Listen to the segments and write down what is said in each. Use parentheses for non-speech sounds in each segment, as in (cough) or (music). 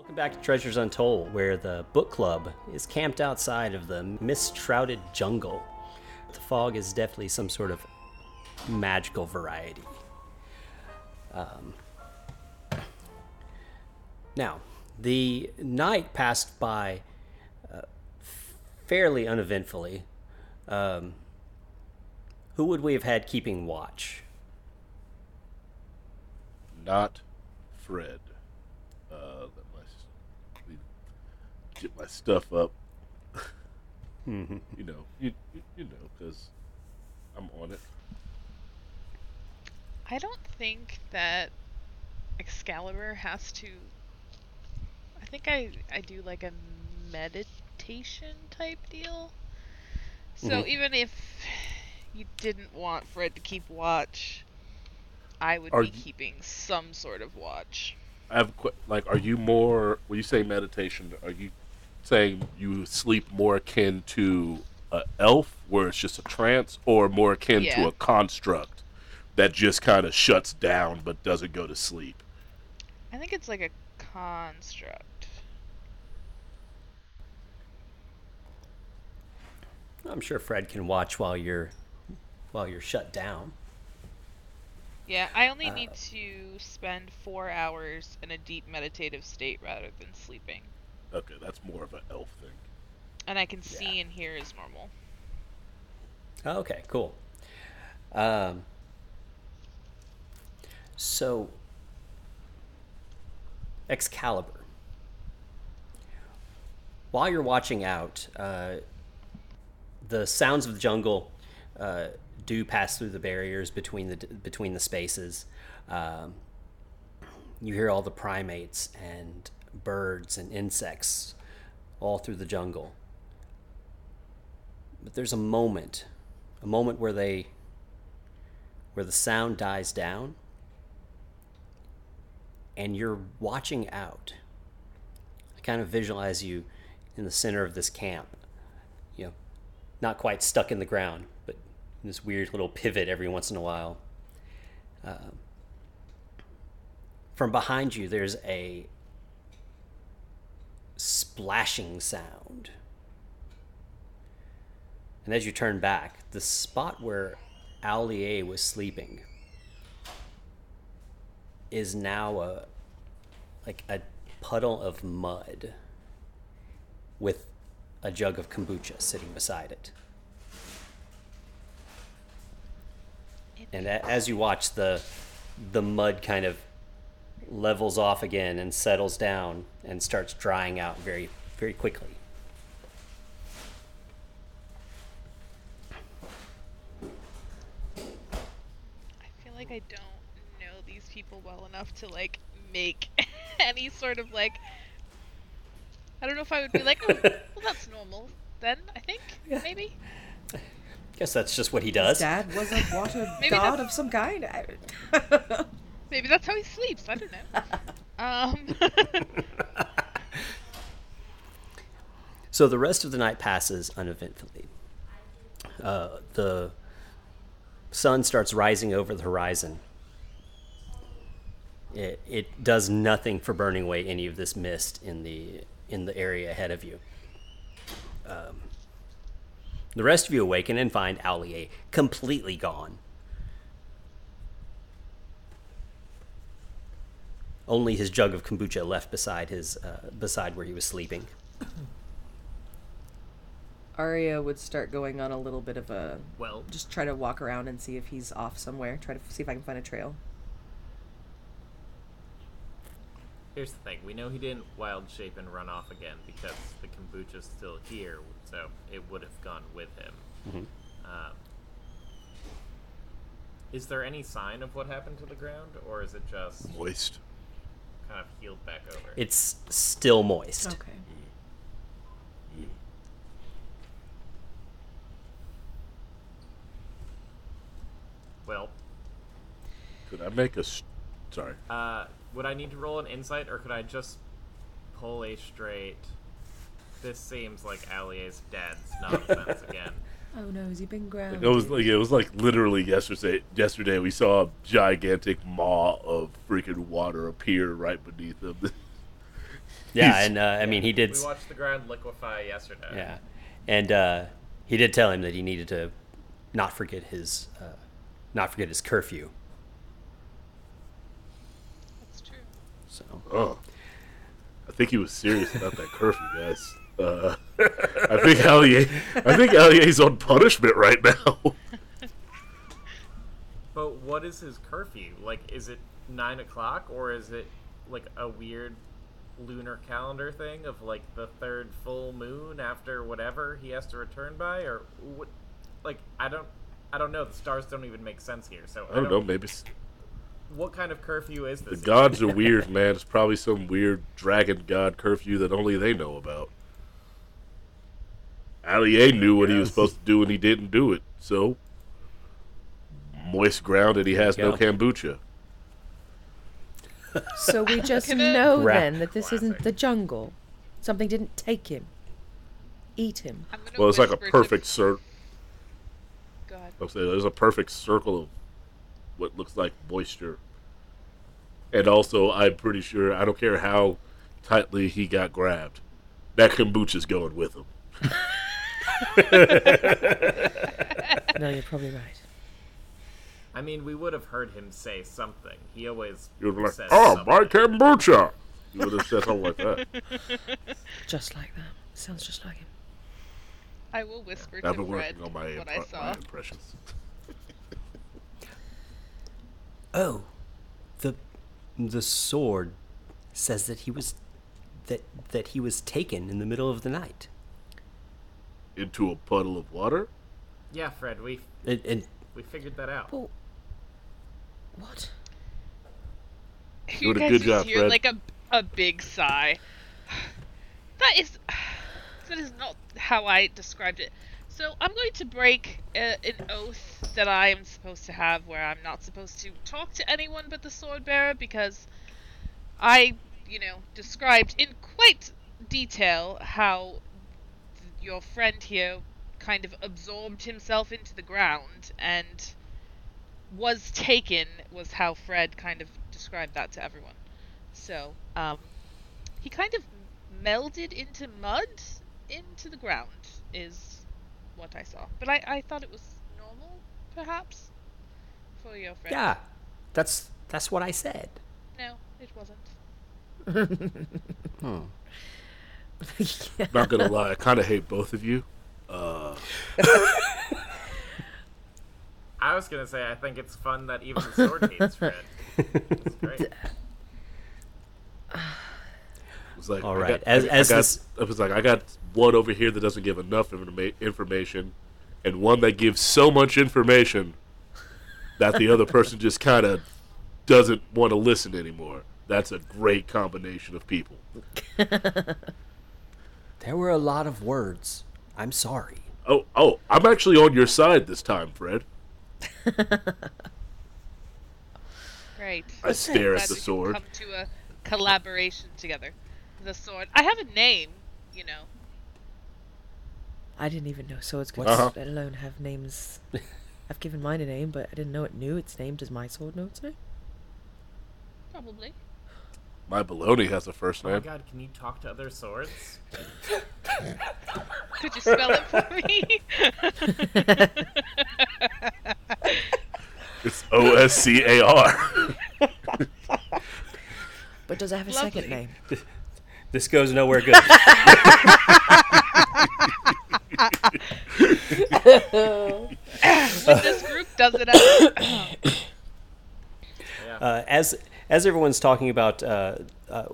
Welcome back to Treasures Untold, where the book club is camped outside of the mist shrouded jungle. The fog is definitely some sort of magical variety. Um, now, the night passed by uh, fairly uneventfully. Um, who would we have had keeping watch? Not Fred. Uh, let my s- me get my stuff up. (laughs) You know, you you, you know, because I'm on it. I don't think that Excalibur has to. I think I I do like a meditation type deal. So Mhm. even if you didn't want Fred to keep watch, I would Are be you- keeping some sort of watch. I have a que- like, are you more when you say meditation? Are you saying you sleep more akin to a elf, where it's just a trance, or more akin Yeah. to a construct that just kind of shuts down but doesn't go to sleep? I think it's like a construct. I'm sure Fred can watch while you're while you're shut down. Yeah, I only Uh, need to spend four hours in a deep meditative state rather than sleeping. Okay, that's more of an elf thing. And I can see and hear as normal. Okay, cool. Um, so, Excalibur. While you're watching out, uh, the sounds of the jungle uh, do pass through the barriers between the between the spaces. Um, you hear all the primates and birds and insects all through the jungle. But there's a moment, a moment where they where the sound dies down and you're watching out. I kind of visualize you in the center of this camp. You know, not quite stuck in the ground, but this weird little pivot every once in a while. Um, from behind you, there's a splashing sound. And as you turn back, the spot where Allier was sleeping is now a like a puddle of mud with a jug of kombucha sitting beside it. And as you watch the the mud kind of levels off again and settles down and starts drying out very very quickly. I feel like I don't know these people well enough to like make (laughs) any sort of like. I don't know if I would be like, oh, well, that's normal. Then I think maybe. Guess that's just what he does. Dad was a water (laughs) Maybe god of some kind. (laughs) I- Maybe that's how he sleeps. I don't know. (laughs) Um. So the rest of the night passes uneventfully. Uh, the sun starts rising over the horizon. It, it does nothing for burning away any of this mist in the in the area ahead of you. Um, the rest of you awaken and find Allier completely gone. Only his jug of kombucha left beside his uh, beside where he was sleeping. Arya would start going on a little bit of a Well, just try to walk around and see if he's off somewhere. Try to see if I can find a trail. here's the thing. We know he didn't wild shape and run off again because the kombucha's still here, so it would have gone with him. Um, is there any sign of what happened to the ground, or is it just Moist. Kind of healed back over? It's still moist. Okay. well, Could I make a? s- Sorry. uh, would I need to roll an insight, or could I just pull a straight? This seems like Allier's dad's nonsense again. Oh no, has he been grounded? It was like it was like literally yesterday. Yesterday we saw a gigantic maw of freaking water appear right beneath him. (laughs) Yeah, and uh, I mean he did. We watched the ground liquefy yesterday. Yeah, and uh, he did tell him that he needed to not forget his uh, not forget his curfew. That's true. So Oh, I think he was serious about that curfew, guys. Uh, (laughs) I think Allier, I think Allier's on punishment right now. But what is his curfew? Like, is it nine o'clock or is it like a weird lunar calendar thing of like the third full moon after whatever he has to return by, or what? Like, I don't, I don't know. The stars don't even make sense here. So I don't know. Maybe What kind of curfew is this? the gods are weird, man. It's probably some weird dragon god curfew that only they know about. Allier knew what he was supposed to do and he didn't do it. So moist ground and he has no kombucha. So we (laughs) just Look at it. know Ra- then that this isn't the jungle. Something didn't take him. Eat him. Well, it's like a perfect circle. Go. I'm saying there's a perfect circle of what looks like moisture. And also, I'm pretty sure I don't care how tightly he got grabbed. That kombucha's going with him. (laughs) No, you're probably right. I mean, we would have heard him say something. He always You would be like, says "Oh, something. my kombucha!" You would have said something like that. Just like that. Sounds just like him. I will whisper I've to been Fred on my, what impre- I my saw. impressions. oh, the the sword says that he was that that he was taken in the middle of the night. Into a puddle of water. Yeah, Fred, we And, and we figured that out. Well, what? You Doing a guys good just job, hear Fred. like a a big sigh. (sighs) That is (sighs) that is not how I described it. So I'm going to break uh, an oath that I am supposed to have, where I'm not supposed to talk to anyone but the sword bearer, because I, you know, described in quite detail how your friend here kind of absorbed himself into the ground and was taken was how Fred kind of described that to everyone. So, um, he kind of melded into mud into the ground is what I saw. But I, I thought it was normal, perhaps, for your friend. yeah, that's that's what I said. No, it wasn't. (laughs) Hmm. (laughs) Not gonna lie, I kind of hate both of you. Uh, (laughs) I was gonna say I think it's fun that even the sword hates Fred. (laughs) It's great. it was like, all right, I got- as- I, as I got, this- it was like I got one over here that doesn't give enough informa- information, and one that gives so much information that the other person just kind of doesn't want to listen anymore. That's a great combination of people. There were a lot of words. I'm sorry. Oh, oh, I'm actually on your side this time, Fred. (laughs) Great. I stare at the we can sword. Come to a collaboration together. The sword. I have a name, you know. I didn't even know swords could Uh-huh. let alone have names. (laughs) I've given mine a name, but I didn't know it knew its name. Does my sword know its name? Probably. My baloney has a first Oh my name. god, can you talk to other swords? (laughs) Could you spell it for me? (laughs) It's O S C A R. (laughs) But does it have a second name? This goes nowhere good. when this group does it out. (coughs) Yeah. uh, as as everyone's talking about, uh, uh,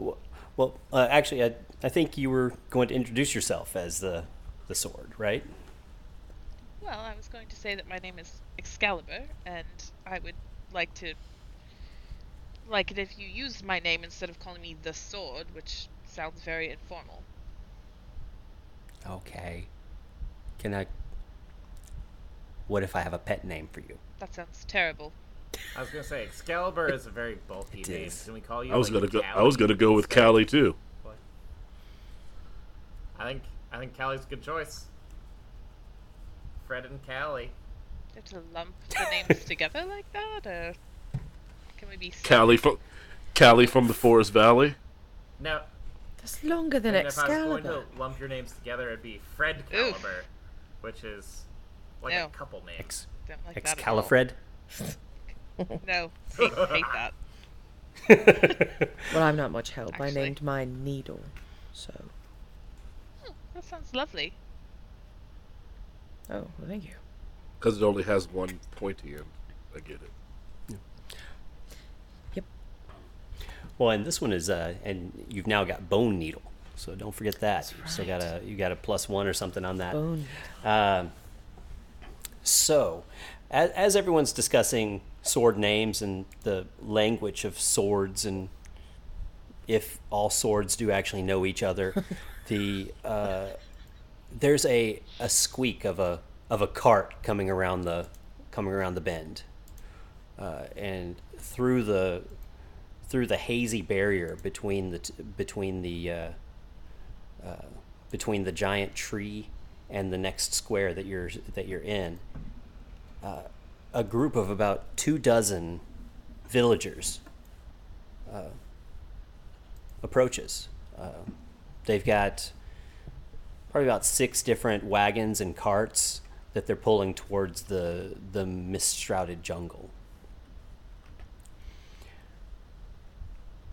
well, uh, actually, I, I think you were going to introduce yourself as the the sword, right? Well, I was going to say that my name is Excalibur, and I would like to like it if you used my name instead of calling me the Sword, which sounds very informal. Okay. Can I? What if I have a pet name for you? That sounds terrible. I was gonna say Excalibur is a very bulky It name. is. Can we call you? I was like, gonna go. I was gonna go with instead? Callie too. I think I think Callie's a good choice. Fred and Callie. You have to lump the names (laughs) together like that, or can we be? Callie from Callie from the Forest Valley. No. That's longer than And if I was going Excalibur. to lump your names together, it'd be Fred Oof. Caliber, which is like No. a couple names. Ex- Don't like that. Excalifred. (laughs) (laughs) No, hate, hate that. Well, I'm not much help. I named mine Needle, so. Oh, that sounds lovely. Oh, well, thank you. Because it only has one pointy end. I get it. Yep. Well, and this one is, uh, and you've now got Bone Needle, so don't forget that. You still got a you got a plus one or something on that. Bone. Um, so, as, as everyone's discussing sword names and the language of swords, and if all swords do actually know each other, (laughs) the uh, there's a, a squeak of a of a cart coming around the coming around the bend, uh, and through the through the hazy barrier between the t- between the uh, uh, between the giant tree and the next square that you're that you're in, uh, a group of about two dozen villagers uh, approaches. Uh, they've got probably about six different wagons and carts that they're pulling towards the the mist shrouded jungle.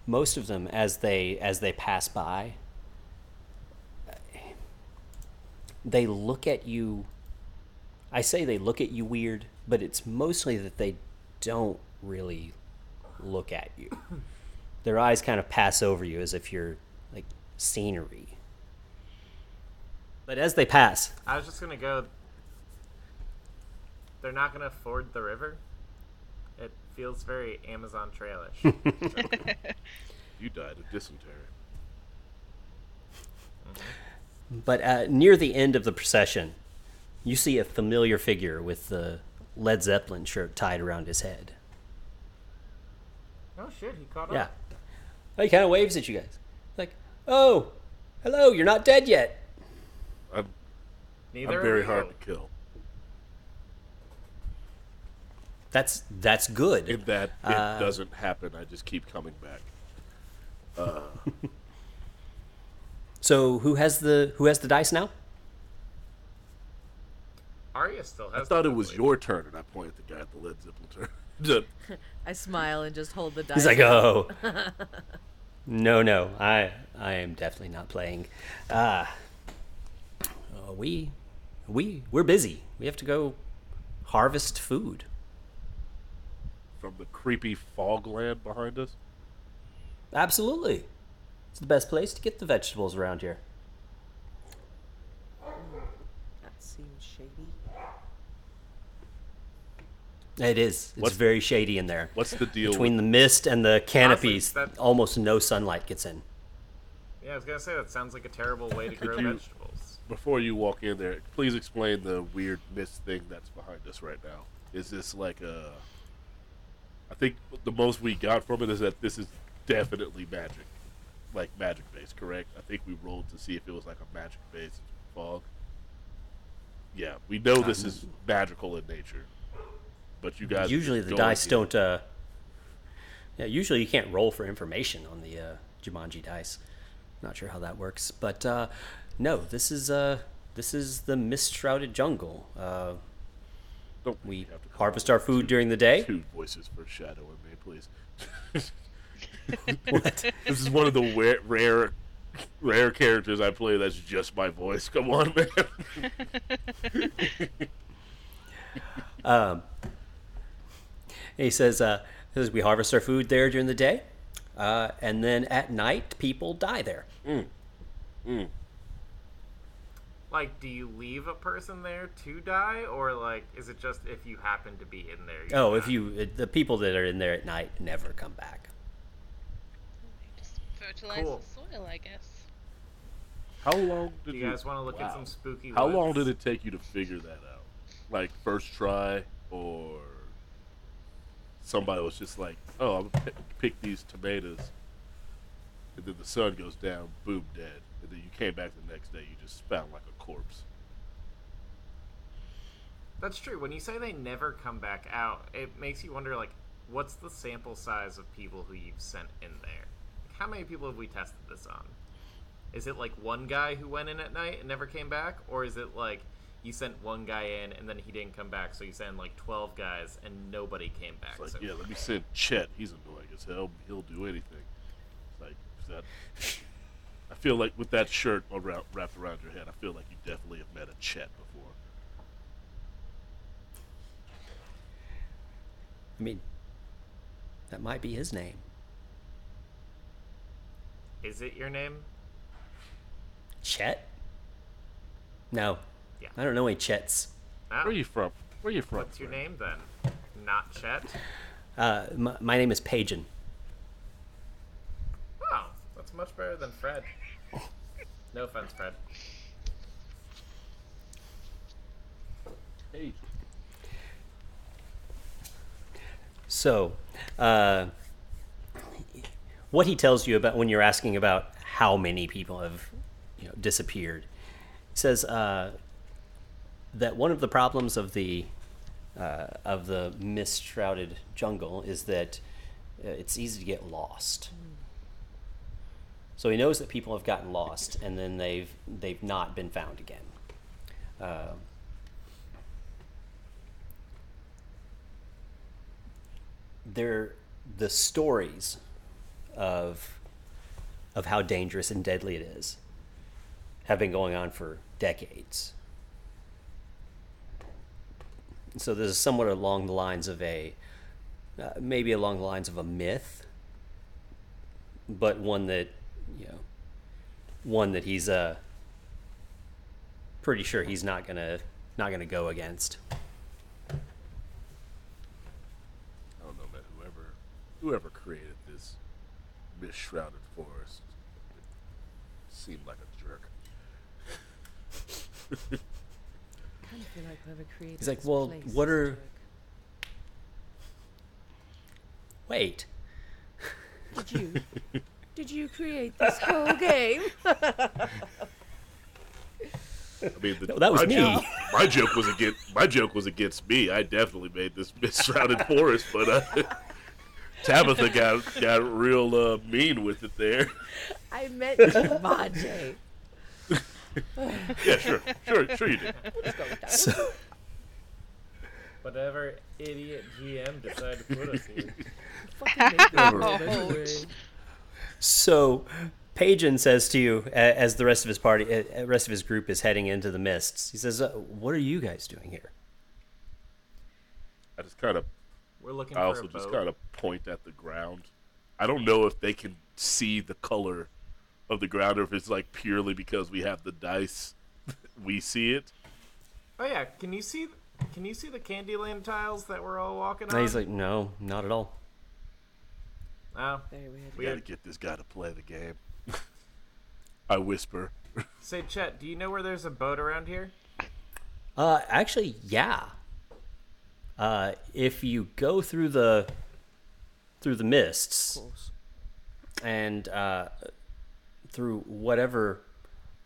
Most of them, as they as they pass by, they look at you. I say they look at you weird, but it's mostly that they don't really look at you. Their eyes kind of pass over you as if you're like scenery. But as they pass, I was just gonna go. They're not gonna ford the river. It feels very Amazon trailish. (laughs) (laughs) You died of dysentery. But uh, near the end of the procession, you see a familiar figure with the Led Zeppelin shirt tied around his head. oh shit, he caught Yeah. up. He kind of waves at you guys. Like, oh, hello, you're not dead yet. I'm, Neither I'm very of hard to kill. That's that's good. In that it Uh, doesn't happen, I just keep coming back. Uh. (laughs) So who has the who has the dice now? Arya still has. I thought it was ability. your turn, and I pointed at the guy at the Led Zeppelin turn. (laughs) (laughs) I smile and just hold the dice. He's like, oh, (laughs) no, no, I I am definitely not playing. Ah, uh, we we we're busy. We have to go harvest food. From the creepy fog land behind us. Absolutely, it's the best place to get the vegetables around here. That seems shady. It is. It's What's- very shady in there. What's the deal Between with the mist and the canopies, that- almost no sunlight gets in. Yeah, I was gonna say that sounds like a terrible way to grow you- vegetables. before you walk in there, please explain the weird mist thing that's behind us right now. Is this like a? I think the most we got from it is that this is definitely magic, like magic based, correct? I think we rolled to see if it was like a magic based fog. Yeah, we know this is magical in nature, but you guys usually the dice don't. Uh, yeah, usually you can't roll for information on the uh, Jumanji dice. Not sure how that works, but uh, no, this is uh, this is the mist shrouded jungle. Uh, Don't we have to harvest our food during the day. two voices for Shadow and me, please. (laughs) What? (laughs) This is one of the rare, rare, rare characters I play. That's just my voice. Come on, man. (laughs) Um, he says, uh, he says we harvest our food there during the day, uh, and then at night people die there. Like, do you leave a person there to die, or like, is it just if you happen to be in there? you Oh, if you the people that are in there at night never come back. Just fertilize Cool. the soil, I guess. How long did Do you, you guys want to look at wow. some spooky? How long did it take you to figure that out? Like first try, or somebody was just like, "Oh, I'm gonna pick, these tomatoes," and then the sun goes down, boom, dead, and then you came back the next day, you just found like a corpse. That's true. When you say they never come back out, it makes you wonder, like, what's the sample size of people who you've sent in there? Like, how many people have we tested this on? Is it like one guy who went in at night and never came back, or is it like you sent one guy in and then he didn't come back, so you sent like twelve guys and nobody came back? It's so yeah, let me send Chet. He's annoying as hell. He'll do anything. It's like is that. I feel like with that shirt around, wrapped around your head, I feel like you definitely have met a Chet before. I mean, that might be his name. is it your name? Chet? No. Yeah. I don't know any Chets. Oh, Where are you from? Where are you from? What's your friend? name then? Not Chet. Uh, my, my name is Pagan. Oh, that's much better than Fred. No offense, Fred. Hey. So, uh, what he tells you about when you're asking about how many people have you know, disappeared, he says uh, that one of the problems of the uh, of the mist shrouded jungle is that uh, it's easy to get lost. So he knows that people have gotten lost and then they've they've not been found again. Uh, the stories of of how dangerous and deadly it is have been going on for decades. So this is somewhat along the lines of a uh, maybe along the lines of a myth, but one that you know one that he's uh pretty sure he's not gonna not gonna go against. I don't know, man. Whoever, whoever created this mist shrouded forest seemed like a jerk. (laughs) kind of feel like whoever created He's like, this "Well, place what is are- Wait, Did you? (laughs) did you create this whole game? I mean, the, No, that was my me. Joke, my joke was against my joke was against me. I definitely made this mist shrouded forest, but uh, (laughs) Tabitha got got real uh, mean with it there. I meant Jumanji. (laughs) Yeah, sure, sure, sure you did. Let's go with that. so Whatever idiot GM decided to put us here. (laughs) Fucking make that world Ouch. anyway. So, Pagan says to you, as the rest of his party, rest of his group is heading into the mists. He says, uh, "What are you guys doing here?" I just kind of, We're looking I for also a just kind of point at the ground. I don't know if they can see the color of the ground or if it's like purely because we have the dice, (laughs) we see it. Oh yeah, can you see? Can you see the Candyland tiles that we're all walking on? And he's like, "No, not at all." oh, Very weird. We gotta get this guy to play the game. (laughs) I whisper. (laughs) say Chet, do you know where there's a boat around here? Uh, actually, yeah. Uh, if you go through the through the mists and uh, through whatever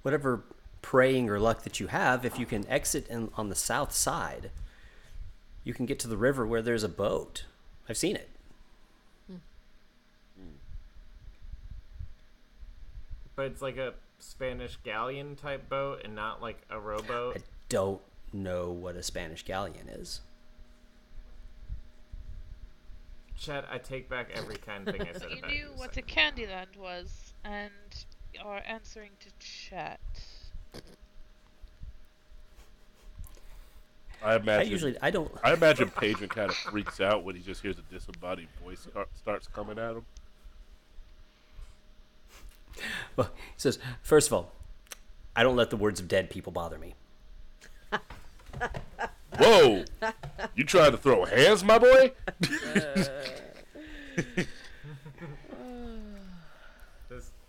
whatever praying or luck that you have, if you can exit in, on the south side, you can get to the river where there's a boat. I've seen it. But it's like a Spanish galleon type boat and not like a rowboat. I don't know what a Spanish galleon is. Chet, I take back every kind thing I said (laughs) You about knew you. a what a Candyland was, and are answering to chat. I imagine. I usually I don't. I imagine Pagan kind of freaks out when he just hears a disembodied voice start, starts coming at him. Well, he says, first of all, I don't let the words of dead people bother me. Whoa! You trying to throw hands, my boy? This, uh (laughs)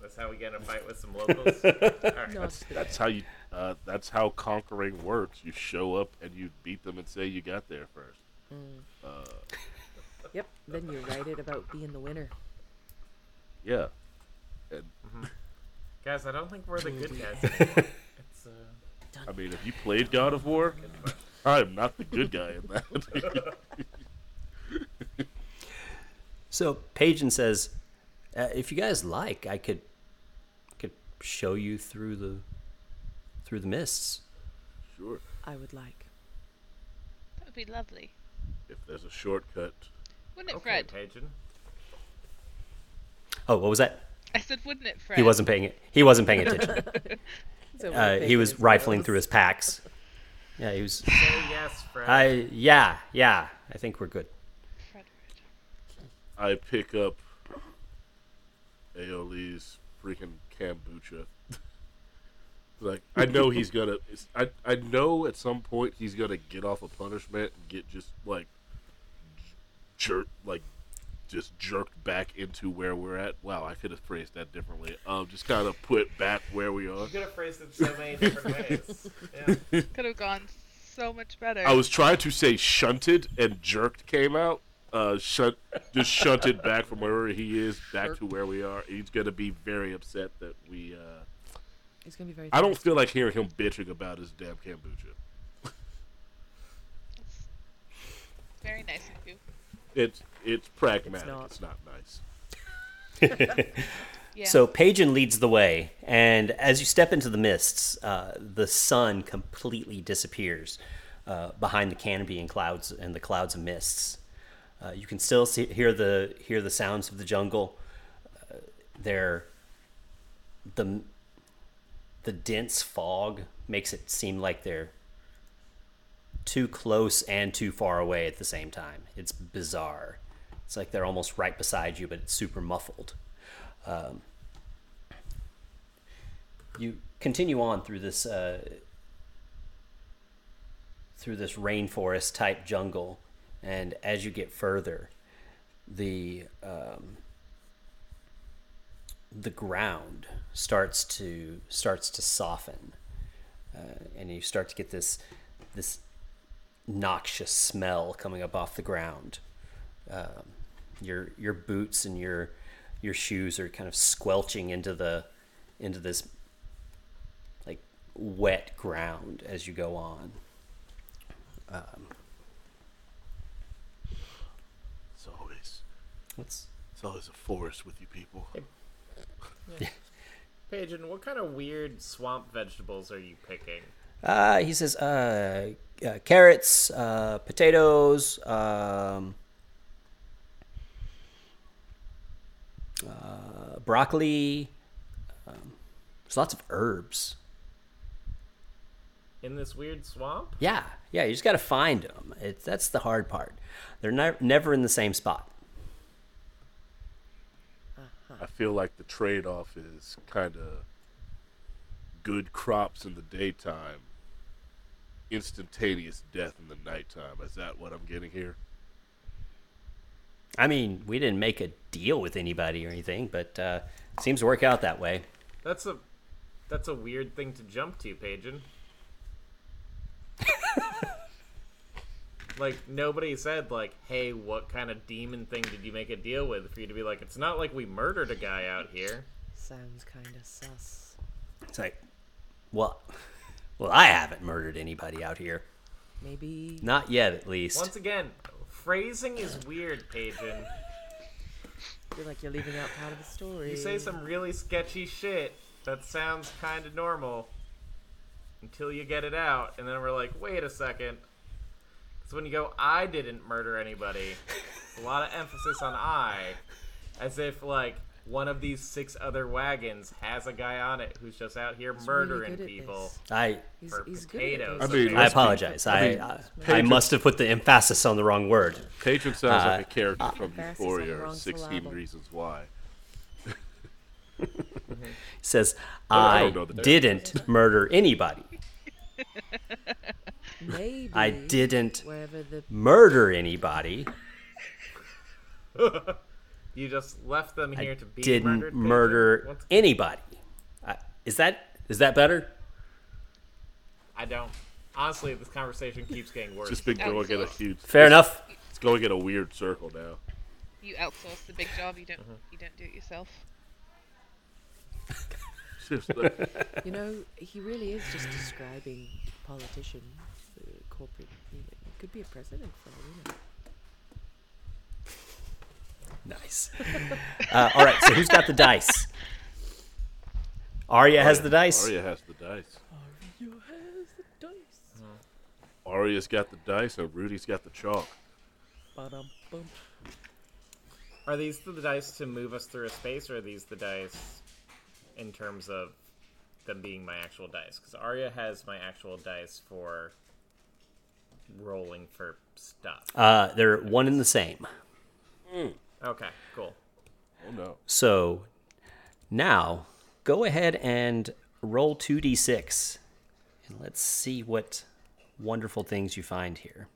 that's how we get in a fight with some locals. (laughs) All right. Not That's that's how you. Uh, that's how conquering works. You show up and you beat them and say you got there first. (laughs) Yep. Then you write it about being the winner. Yeah. And Guys, I don't think we're the good guys. (laughs) anymore. it's uh, I mean, if you played God of War, I am not the good guy in that. So Pagan says, uh, if you guys like, I could could show you through the through the mists. Sure. I would like. That would be lovely. If there's a shortcut. Wouldn't it, Okay, Fred? Pagan. Oh, what was that? I said, wouldn't it, Fred? He wasn't paying it. He wasn't paying (laughs) attention. So Uh, he was rifling gross. through his packs. Yeah, he was. Say yes, Fred. I yeah yeah. I think we're good. Fred, Fred. I pick up Allier's freaking kombucha. (laughs) like I know he's gonna. I I know at some point he's gonna get off a punishment and get just like jerked, like just jerked back into where we're at. Wow, I could have phrased that differently. Um, just kind of put back where we are. You could have phrased it so many different ways. (laughs) Yeah. Could have gone so much better. I was trying to say shunted and jerked came out. Uh, shunt, just shunted back from wherever he is back to where we are. He's gonna be very upset that we. Uh, He's gonna be very. I don't feel like hearing him bitching about his damn kombucha. That's very nice of you. It's it's pragmatic. It's not. not, nice. (laughs) Yeah. So Pagan leads the way, and as you step into the mists, uh, the sun completely disappears uh, behind the canopy and clouds and the clouds of mists. Uh, you can still see, hear the hear the sounds of the jungle. Uh, they're the the dense fog makes it seem like they're too close and too far away at the same time. It's bizarre. It's like they're almost right beside you, but it's super muffled. Um, you continue on through this uh, through this rainforest type jungle, and as you get further, the um, the ground starts to starts to soften, uh, and you start to get this this noxious smell coming up off the ground. Um, your your boots and your your shoes are kind of squelching into the into this like wet ground as you go on. Um, It's always what's it's always a forest with you people. Pagan, what kind of weird swamp vegetables are you picking? uh, he says uh, uh, carrots, uh, potatoes, um, uh, broccoli. Um, there's lots of herbs. In this weird swamp? Yeah, yeah. You just got to find them. It's that's the hard part. They're ne- never in the same spot. I feel like the trade off is kind of good crops in the daytime, instantaneous death in the nighttime. Is that what I'm getting here? I mean, we didn't make a deal with anybody or anything, but uh, it seems to work out that way. That's a that's a weird thing to jump to, Pagan. (laughs) like nobody said like, "Hey, what kind of demon thing did you make a deal with?" For you to be like, "It's not like we murdered a guy out here." Sounds kind of sus. It's like, well, (laughs) well, I haven't murdered anybody out here, Maybe. not yet, at least. Once again, phrasing is weird, Pagan. feel like you're leaving out part of the story. You say some really sketchy shit that sounds kind of normal until you get it out, and then we're like, wait a second. Because when you go, I didn't murder anybody, a lot of emphasis on I, as if, like, one of these six other wagons has a guy on it who's just out here He's murdering good at people. I He's, for he's good at potatoes. this. I mean, I apologize. I I mean, I, I must have put the emphasis on the wrong word. Patron sounds Uh, like a character from Emphasis on the Euphoria or 16 syllable. Reasons Why. It (laughs) says I I, don't know the didn't (laughs) murder anybody. (laughs) Maybe. I didn't Wherever the murder anybody. You just left them here I to be didn't murdered. Murder anybody. I, is that is that better? I don't. Honestly, this conversation keeps getting worse. Just been going in a huge. Fair enough. It's going in a weird circle now. You outsource the big job. You don't. You don't do it yourself. You know, he really is just describing politicians, uh, corporate. You he could be a president for all we know. (laughs) Nice. (laughs) Uh, all right. So who's got the dice? Arya has the dice. Arya has the dice. Arya has the dice. Arya's got the dice, and Rudy's got the chalk. Ba-dum-bum. Are these the dice to move us through a space, or are these the dice in terms of them being my actual dice? Because Arya has my actual dice for rolling for stuff. Uh, they're one and the same. Okay, cool. Oh no. So now go ahead and roll 2d6 and let's see what wonderful things you find here.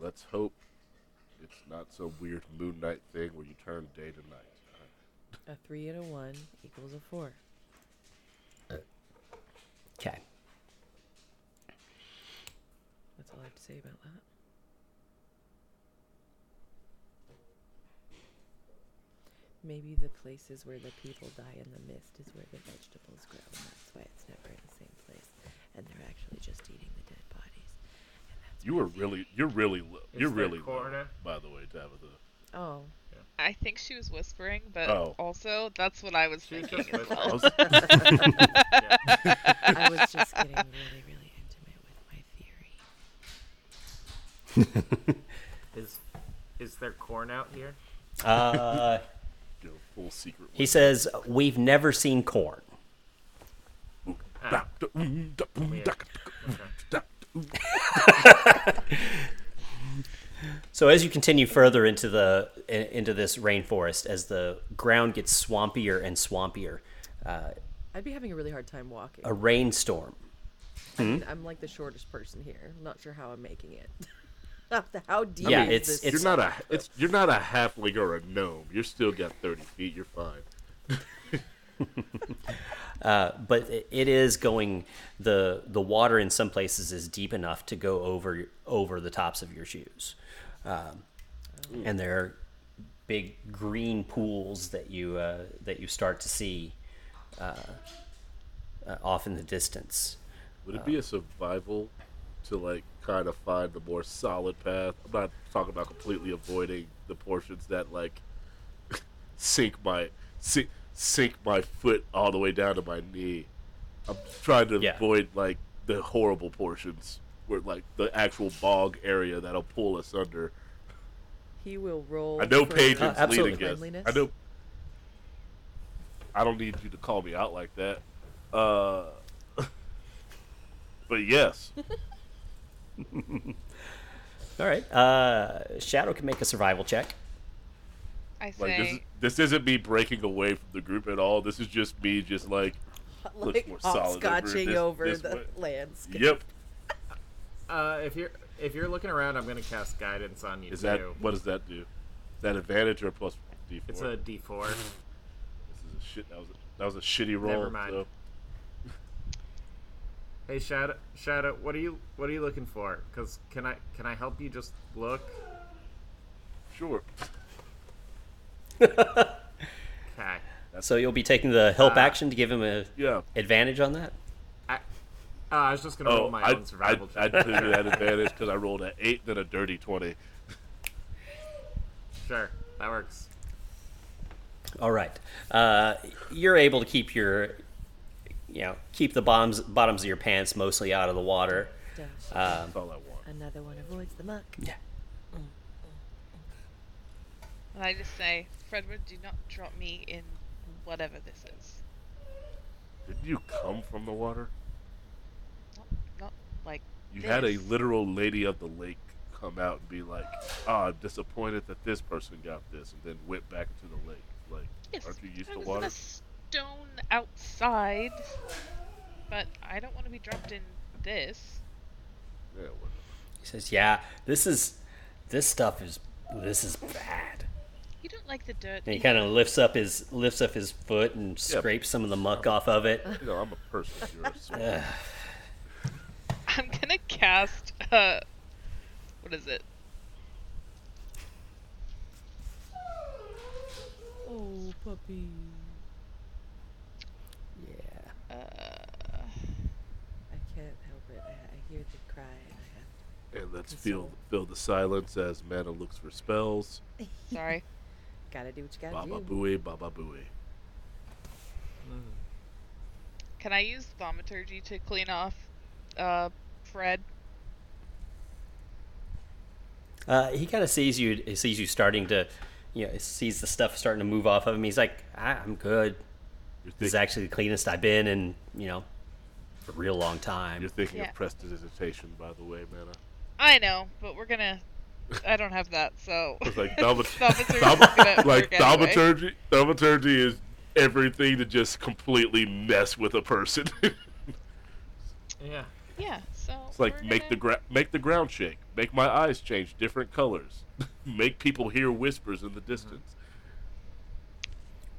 Let's hope it's not some weird Moon Knight thing where you turn day to night. A three and a one equals a four. Okay. That's all I have to say about that. Maybe the places where the people die in the mist is where the vegetables grow, and that's why it's never in the same place. And they're actually just eating the dead bodies. And that's You were really, you're really, low. you're there really low, corner? by the way, Tabitha. oh, I think she was whispering, but Oh. also that's what I was She was thinking just as I well. was- (laughs) (laughs) I was just getting really, really intimate with my theory. (laughs) Is is there corn out here? Uh, you full secret. he says, We've never seen corn. Ah, (laughs) So as you continue further into the i- into this rainforest, as the ground gets swampier and swampier, I'd be having a really hard time walking. a rainstorm. And I'm like the shortest person here. I'm not sure how I'm making it. (laughs) (laughs) how deep Yeah, is it's- it's- You're not a, it's you're not a halfling or a gnome. You're still got 30 feet. You're fine. (laughs) but it- it is going the the water in some places is deep enough to go over over the tops of your shoes, um, and there are big green pools that you uh, that you start to see uh, uh, off in the distance. Would it be a survival to like kind of find the more solid path? I'm not talking about completely avoiding the portions that like (laughs) sink my sink sink my foot all the way down to my knee. I'm trying to Yeah. avoid like the horrible portions where like the actual bog area that'll pull us under. he will roll. I know for Uh, leading us. I know. I don't need you to call me out like that. Uh, (laughs) but yes, (laughs) (laughs) All right, uh, Shadow can make a survival check. I like this, is, this isn't me breaking away from the group at all. This is just me, just like (laughs) looks like more solid over hopscotching this- over this the way. landscape. Yep. (laughs) Uh, if you're if you're looking around, I'm gonna cast guidance on you Is too. that what does that do? Is that advantage or plus D4? It's a D4. This is a shit. That was a, that was a shitty roll. Never mind. so- Hey Shadow, Shadow, what are you what are you looking for? Cause can I can I help you just look? Sure. (laughs) Okay. So you'll be taking the help Uh, action to give him a Yeah. advantage on that. I, uh, I was just gonna roll Oh, my I, own survival I, I check. took that (laughs) advantage because I rolled an eight, then a dirty twenty. Sure, that works. All right. Uh, you're able to keep your, you know, keep the bombs, bottoms of your pants mostly out of the water. Dash. Um, That's all I want. Another one avoids the muck. yeah. Mm, mm, mm, and I just say, Fredward, do not drop me in whatever this is. Didn't you come from the water? Not, not like You had a this. literal lady of the lake come out and be like, "Oh, I'm disappointed that this person got this," and then went back into the lake. Like, Yes, aren't you used I to was water? in a stone outside, but I don't want to be dropped in this. Yeah. He says, "Yeah, this is, this stuff is, this is bad." You don't like the dirt. And he kind of lifts up his lifts up his foot and scrapes some of the muck off of it. (laughs) You know, I'm a person. You're a (laughs) sword. I'm gonna cast. Uh, what is it? Oh, puppy. Yeah. Uh, I can't help it. I, I hear the cry and I have and let's It's feel feel the silence as Mana looks for spells. (laughs) sorry. Gotta do what you gotta do. Baba do. booey, baba booey. Can I use thaumaturgy to clean off uh, Fred? Uh, he kind of sees you. He sees you starting to, you know, sees the stuff starting to move off of him. He's like, ah, "I'm good. You're, This is actually the cleanest I've been in, you know, a real long time." you're thinking Yeah. of prestidigitation, by the way, man. I know, but we're gonna. I don't have that, so. (laughs) It's like Thaumaturgy (laughs) thaumat- like work anyway. thaumaturgy. Thaumaturgy is everything to just completely mess with a person. (laughs) Yeah. Yeah, so. It's like we're make the gonna- gra- make the ground shake, make my eyes change different colors, make people hear whispers in the distance.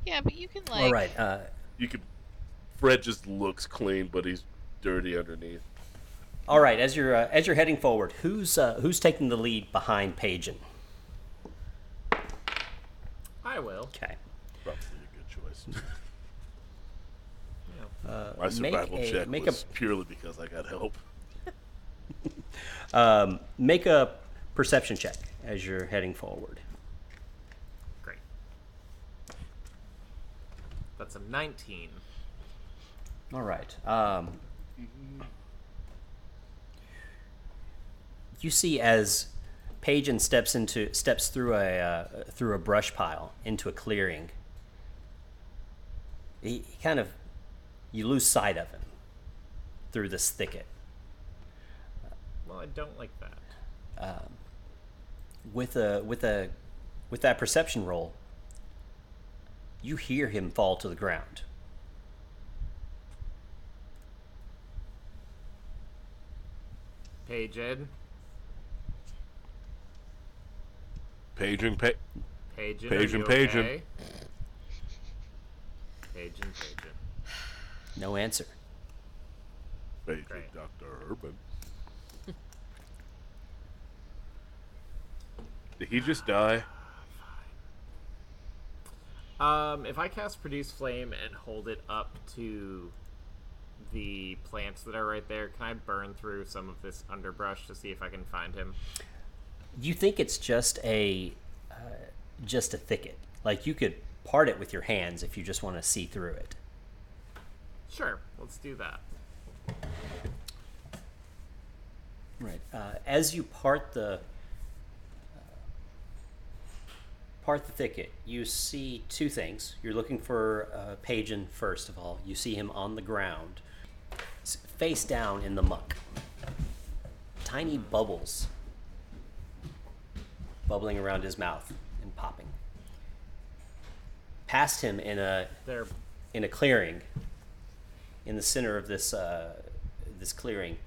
Yeah, but you can like. All right. Uh, You can. Fred just looks clean, but he's dirty underneath. all right. As you're uh, as you're heading forward, who's uh, who's taking the lead behind Pagan? I will. Okay. Probably a good choice. (laughs) Yeah. Uh, My survival make a, check make was purely because I got help. (laughs) um, make a perception check as you're heading forward. Great. That's a 19. All right. Um, you see as Pagan steps into steps through a uh, through a brush pile into a clearing. He, he kind of you lose sight of him through this thicket. Well, I don't like that. With a with a with that perception roll, you hear him fall to the ground. Page Ed. Paging, pa- Pagan. Pagan, are you Pagan. okay? Pagan, Pagan. No answer. paging Great. Dr. Urban. Did he just die? Um, if I cast Produce Flame and hold it up to the plants that are right there, can I burn through some of this underbrush to see if I can find him? you think it's just a uh, just a thicket. Like you could part it with your hands if you just want to see through it. Sure, let's do that. right uh, as you part the uh, part the thicket you see two things. You're looking for uh, first of all. You see him on the ground face down in the muck. Tiny bubbles bubbling around his mouth and popping. Past him in a There. in a clearing in the center of this uh, this clearing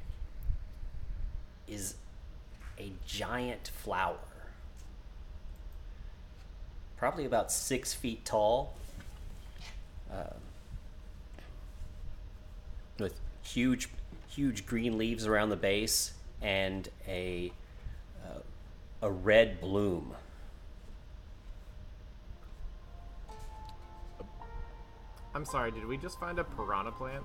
is a giant flower. Probably about six feet tall. Uh, with huge huge green leaves around the base and a uh, a red bloom I'm sorry, did we just find a piranha plant?